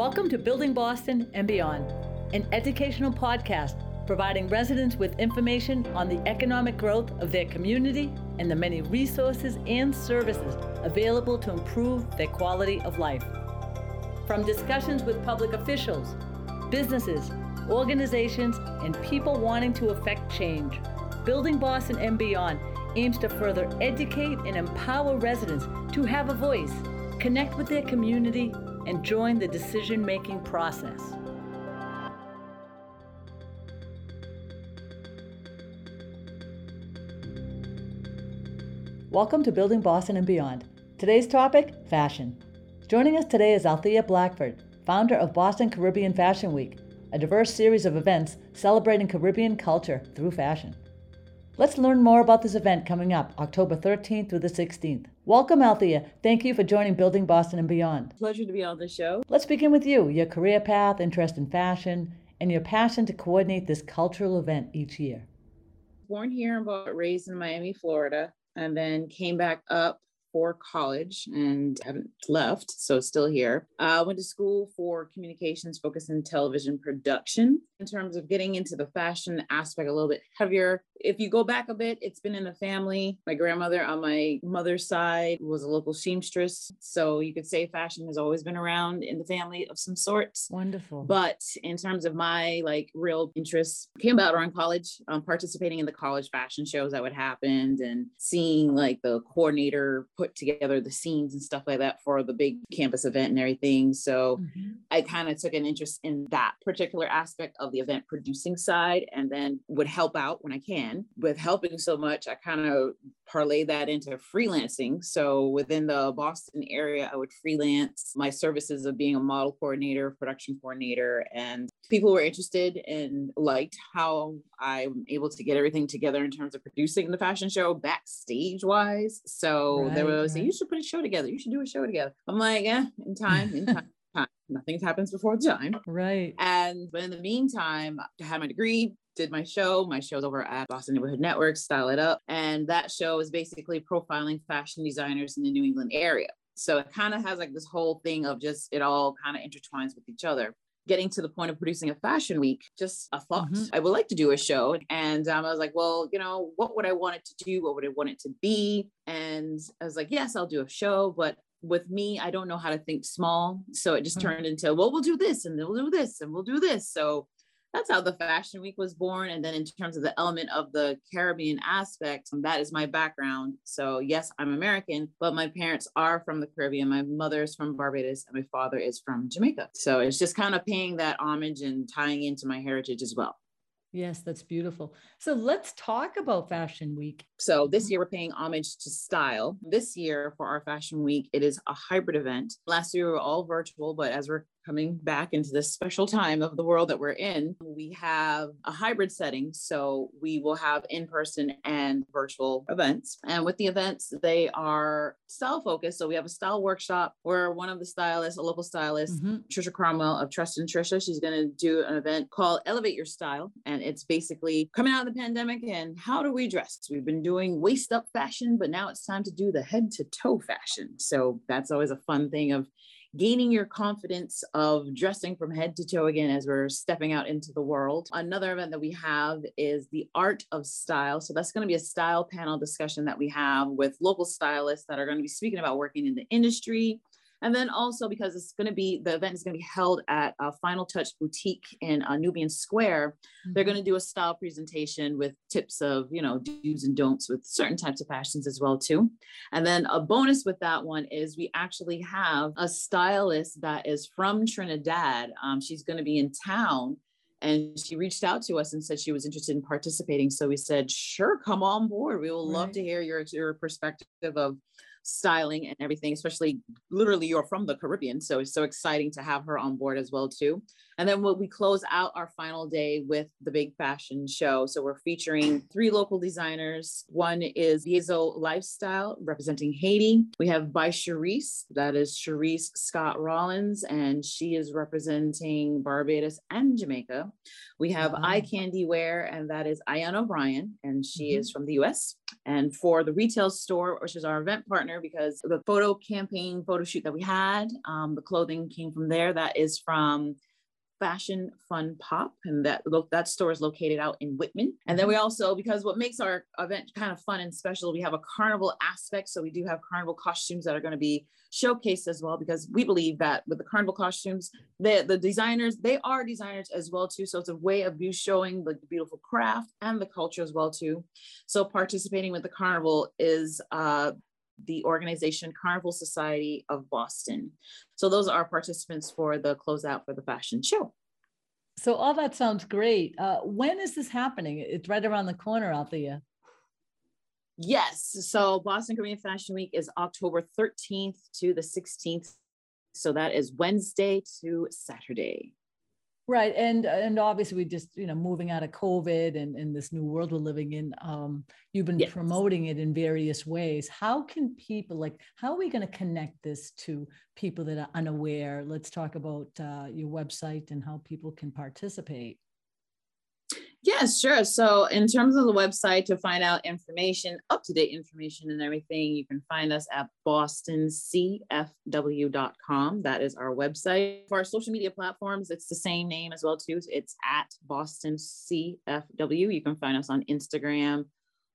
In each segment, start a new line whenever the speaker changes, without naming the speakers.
Welcome to Building Boston and Beyond, an educational podcast providing residents with information on the economic growth of their community and the many resources and services available to improve their quality of life. From discussions with public officials, businesses, organizations, and people wanting to affect change, Building Boston and Beyond aims to further educate and empower residents to have a voice, connect with their community, and join the decision making process. Welcome to Building Boston and Beyond. Today's topic fashion. Joining us today is Althea Blackford, founder of Boston Caribbean Fashion Week, a diverse series of events celebrating Caribbean culture through fashion. Let's learn more about this event coming up October 13th through the 16th. Welcome, Althea. Thank you for joining Building Boston and Beyond.
Pleasure to be on the show.
Let's begin with you, your career path, interest in fashion, and your passion to coordinate this cultural event each year.
Born here but raised in Miami, Florida, and then came back up for college and haven't left, so still here. I uh, went to school for communications focused in television production. In terms of getting into the fashion aspect a little bit heavier, if you go back a bit, it's been in the family. My grandmother on my mother's side was a local seamstress. So you could say fashion has always been around in the family of some sorts.
Wonderful.
But in terms of my like real interests, came about around college, um, participating in the college fashion shows that would happen and seeing like the coordinator put together the scenes and stuff like that for the big campus event and everything. So mm-hmm. I kind of took an interest in that particular aspect of the event producing side and then would help out when I can with helping so much, I kind of parlay that into freelancing. So within the Boston area, I would freelance my services of being a model coordinator, production coordinator, and people were interested and liked how I'm able to get everything together in terms of producing the fashion show backstage wise. So right, they were right. saying, you should put a show together. You should do a show together. I'm like, yeah, in time, in time. time. Nothing happens before time.
Right.
And but in the meantime, I had my degree, did my show. My show's over at Boston Neighborhood Network, Style It Up. And that show is basically profiling fashion designers in the New England area. So it kind of has like this whole thing of just it all kind of intertwines with each other. Getting to the point of producing a fashion week, just a thought. Mm-hmm. I would like to do a show. And um, I was like, well, you know, what would I want it to do? What would I want it to be? And I was like, yes, I'll do a show, but with me, I don't know how to think small. So it just mm-hmm. turned into, well, we'll do this and then we'll do this and we'll do this. So that's how the fashion week was born and then in terms of the element of the caribbean aspect that is my background so yes i'm american but my parents are from the caribbean my mother is from barbados and my father is from jamaica so it's just kind of paying that homage and tying into my heritage as well
Yes, that's beautiful. So let's talk about Fashion Week.
So this year we're paying homage to style. This year for our Fashion Week, it is a hybrid event. Last year we were all virtual, but as we're coming back into this special time of the world that we're in, we have a hybrid setting. So we will have in person and virtual events. And with the events, they are style focused. So we have a style workshop where one of the stylists, a local stylist, mm-hmm. Trisha Cromwell of Trust and Trisha, she's going to do an event called Elevate Your Style. And it's basically coming out of the pandemic and how do we dress? We've been doing waist up fashion, but now it's time to do the head to toe fashion. So that's always a fun thing of gaining your confidence of dressing from head to toe again as we're stepping out into the world. Another event that we have is the art of style. So that's going to be a style panel discussion that we have with local stylists that are going to be speaking about working in the industry, and then also because it's going to be, the event is going to be held at a Final Touch Boutique in uh, Nubian Square. Mm-hmm. They're going to do a style presentation with tips of, you know, do's and don'ts with certain types of fashions as well too. And then a bonus with that one is we actually have a stylist that is from Trinidad. Um, she's going to be in town and she reached out to us and said she was interested in participating so we said sure come on board we will right. love to hear your, your perspective of styling and everything, especially literally you're from the Caribbean. So it's so exciting to have her on board as well too. And then we'll, we close out our final day with the big fashion show. So we're featuring three local designers. One is Biezo Lifestyle representing Haiti. We have by Charisse, that is Charisse Scott Rollins, and she is representing Barbados and Jamaica. We have wow. Eye Candy Wear, and that is Ayan O'Brien, and she mm-hmm. is from the US. And for the retail store, which is our event partner, because the photo campaign photo shoot that we had, um, the clothing came from there. That is from Fashion Fun Pop, and that that store is located out in Whitman. And then we mm-hmm. also, because what makes our event kind of fun and special, we have a carnival aspect. So we do have carnival costumes that are going to be showcased as well, because we believe that with the carnival costumes, the the designers they are designers as well too. So it's a way of you showing the beautiful craft and the culture as well too. So participating with the carnival is uh, the organization Carnival Society of Boston. So those are participants for the closeout for the fashion show.
So all that sounds great. Uh, when is this happening? It's right around the corner, Althea.
Yes. So Boston Caribbean Fashion Week is October 13th to the 16th. So that is Wednesday to Saturday.
Right. And and obviously we just, you know, moving out of COVID and, and this new world we're living in, um, you've been yes. promoting it in various ways. How can people like how are we going to connect this to people that are unaware? Let's talk about uh, your website and how people can participate.
Yes, sure. So, in terms of the website to find out information, up to date information and everything, you can find us at bostoncfw.com. That is our website. For our social media platforms, it's the same name as well too. It's at bostoncfw. You can find us on Instagram,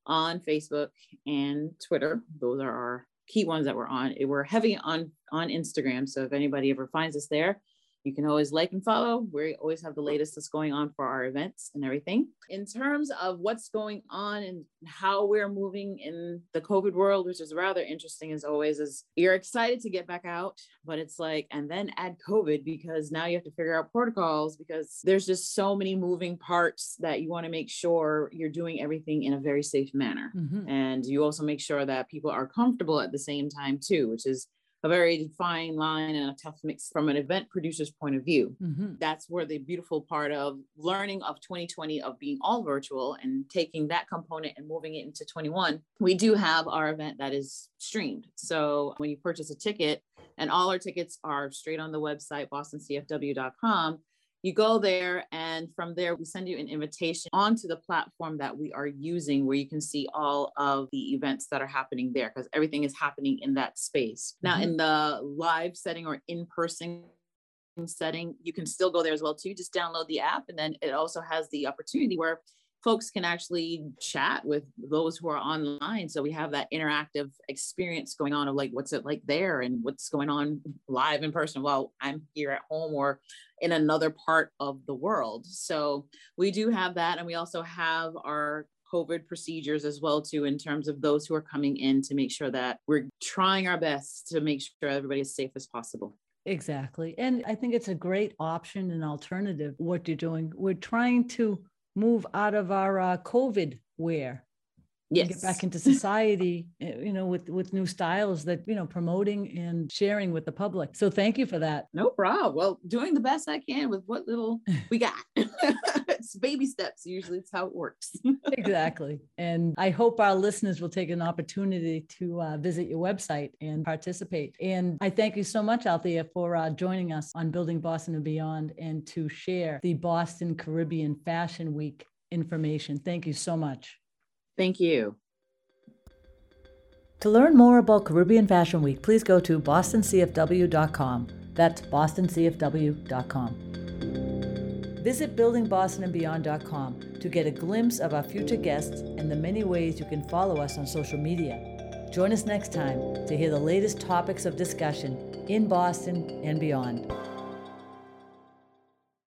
on Facebook, and Twitter. Those are our key ones that we're on. We're heavy on on Instagram, so if anybody ever finds us there, you can always like and follow. We always have the latest that's going on for our events and everything. In terms of what's going on and how we're moving in the COVID world, which is rather interesting as always, is you're excited to get back out, but it's like, and then add COVID because now you have to figure out protocols because there's just so many moving parts that you want to make sure you're doing everything in a very safe manner. Mm-hmm. And you also make sure that people are comfortable at the same time too, which is a very fine line and a tough mix from an event producer's point of view. Mm-hmm. That's where the beautiful part of learning of 2020 of being all virtual and taking that component and moving it into 21. We do have our event that is streamed. So when you purchase a ticket, and all our tickets are straight on the website, bostoncfw.com you go there and from there we send you an invitation onto the platform that we are using where you can see all of the events that are happening there because everything is happening in that space now mm-hmm. in the live setting or in person setting you can still go there as well too just download the app and then it also has the opportunity where folks can actually chat with those who are online. So we have that interactive experience going on of like, what's it like there and what's going on live in person while I'm here at home or in another part of the world. So we do have that. And we also have our COVID procedures as well too, in terms of those who are coming in to make sure that we're trying our best to make sure everybody is safe as possible.
Exactly. And I think it's a great option and alternative what you're doing. We're trying to move out of our uh, COVID wear yes. get back into society, eh, you know, with with new styles that you know promoting and sharing with the public. So thank you for that.
No problem. Well, doing the best I can with what little we got. it's baby steps. Usually, it's how it works.
exactly. And I hope our listeners will take an opportunity to uh, visit your website and participate. And I thank you so much, Althea, for uh, joining us on Building Boston and Beyond and to share the Boston Caribbean Fashion Week information. Thank you so much.
Thank you.
To learn more about Caribbean Fashion Week, please go to bostoncfw.com. That's bostoncfw.com. Visit buildingbostonandbeyond.com to get a glimpse of our future guests and the many ways you can follow us on social media. Join us next time to hear the latest topics of discussion in Boston and beyond.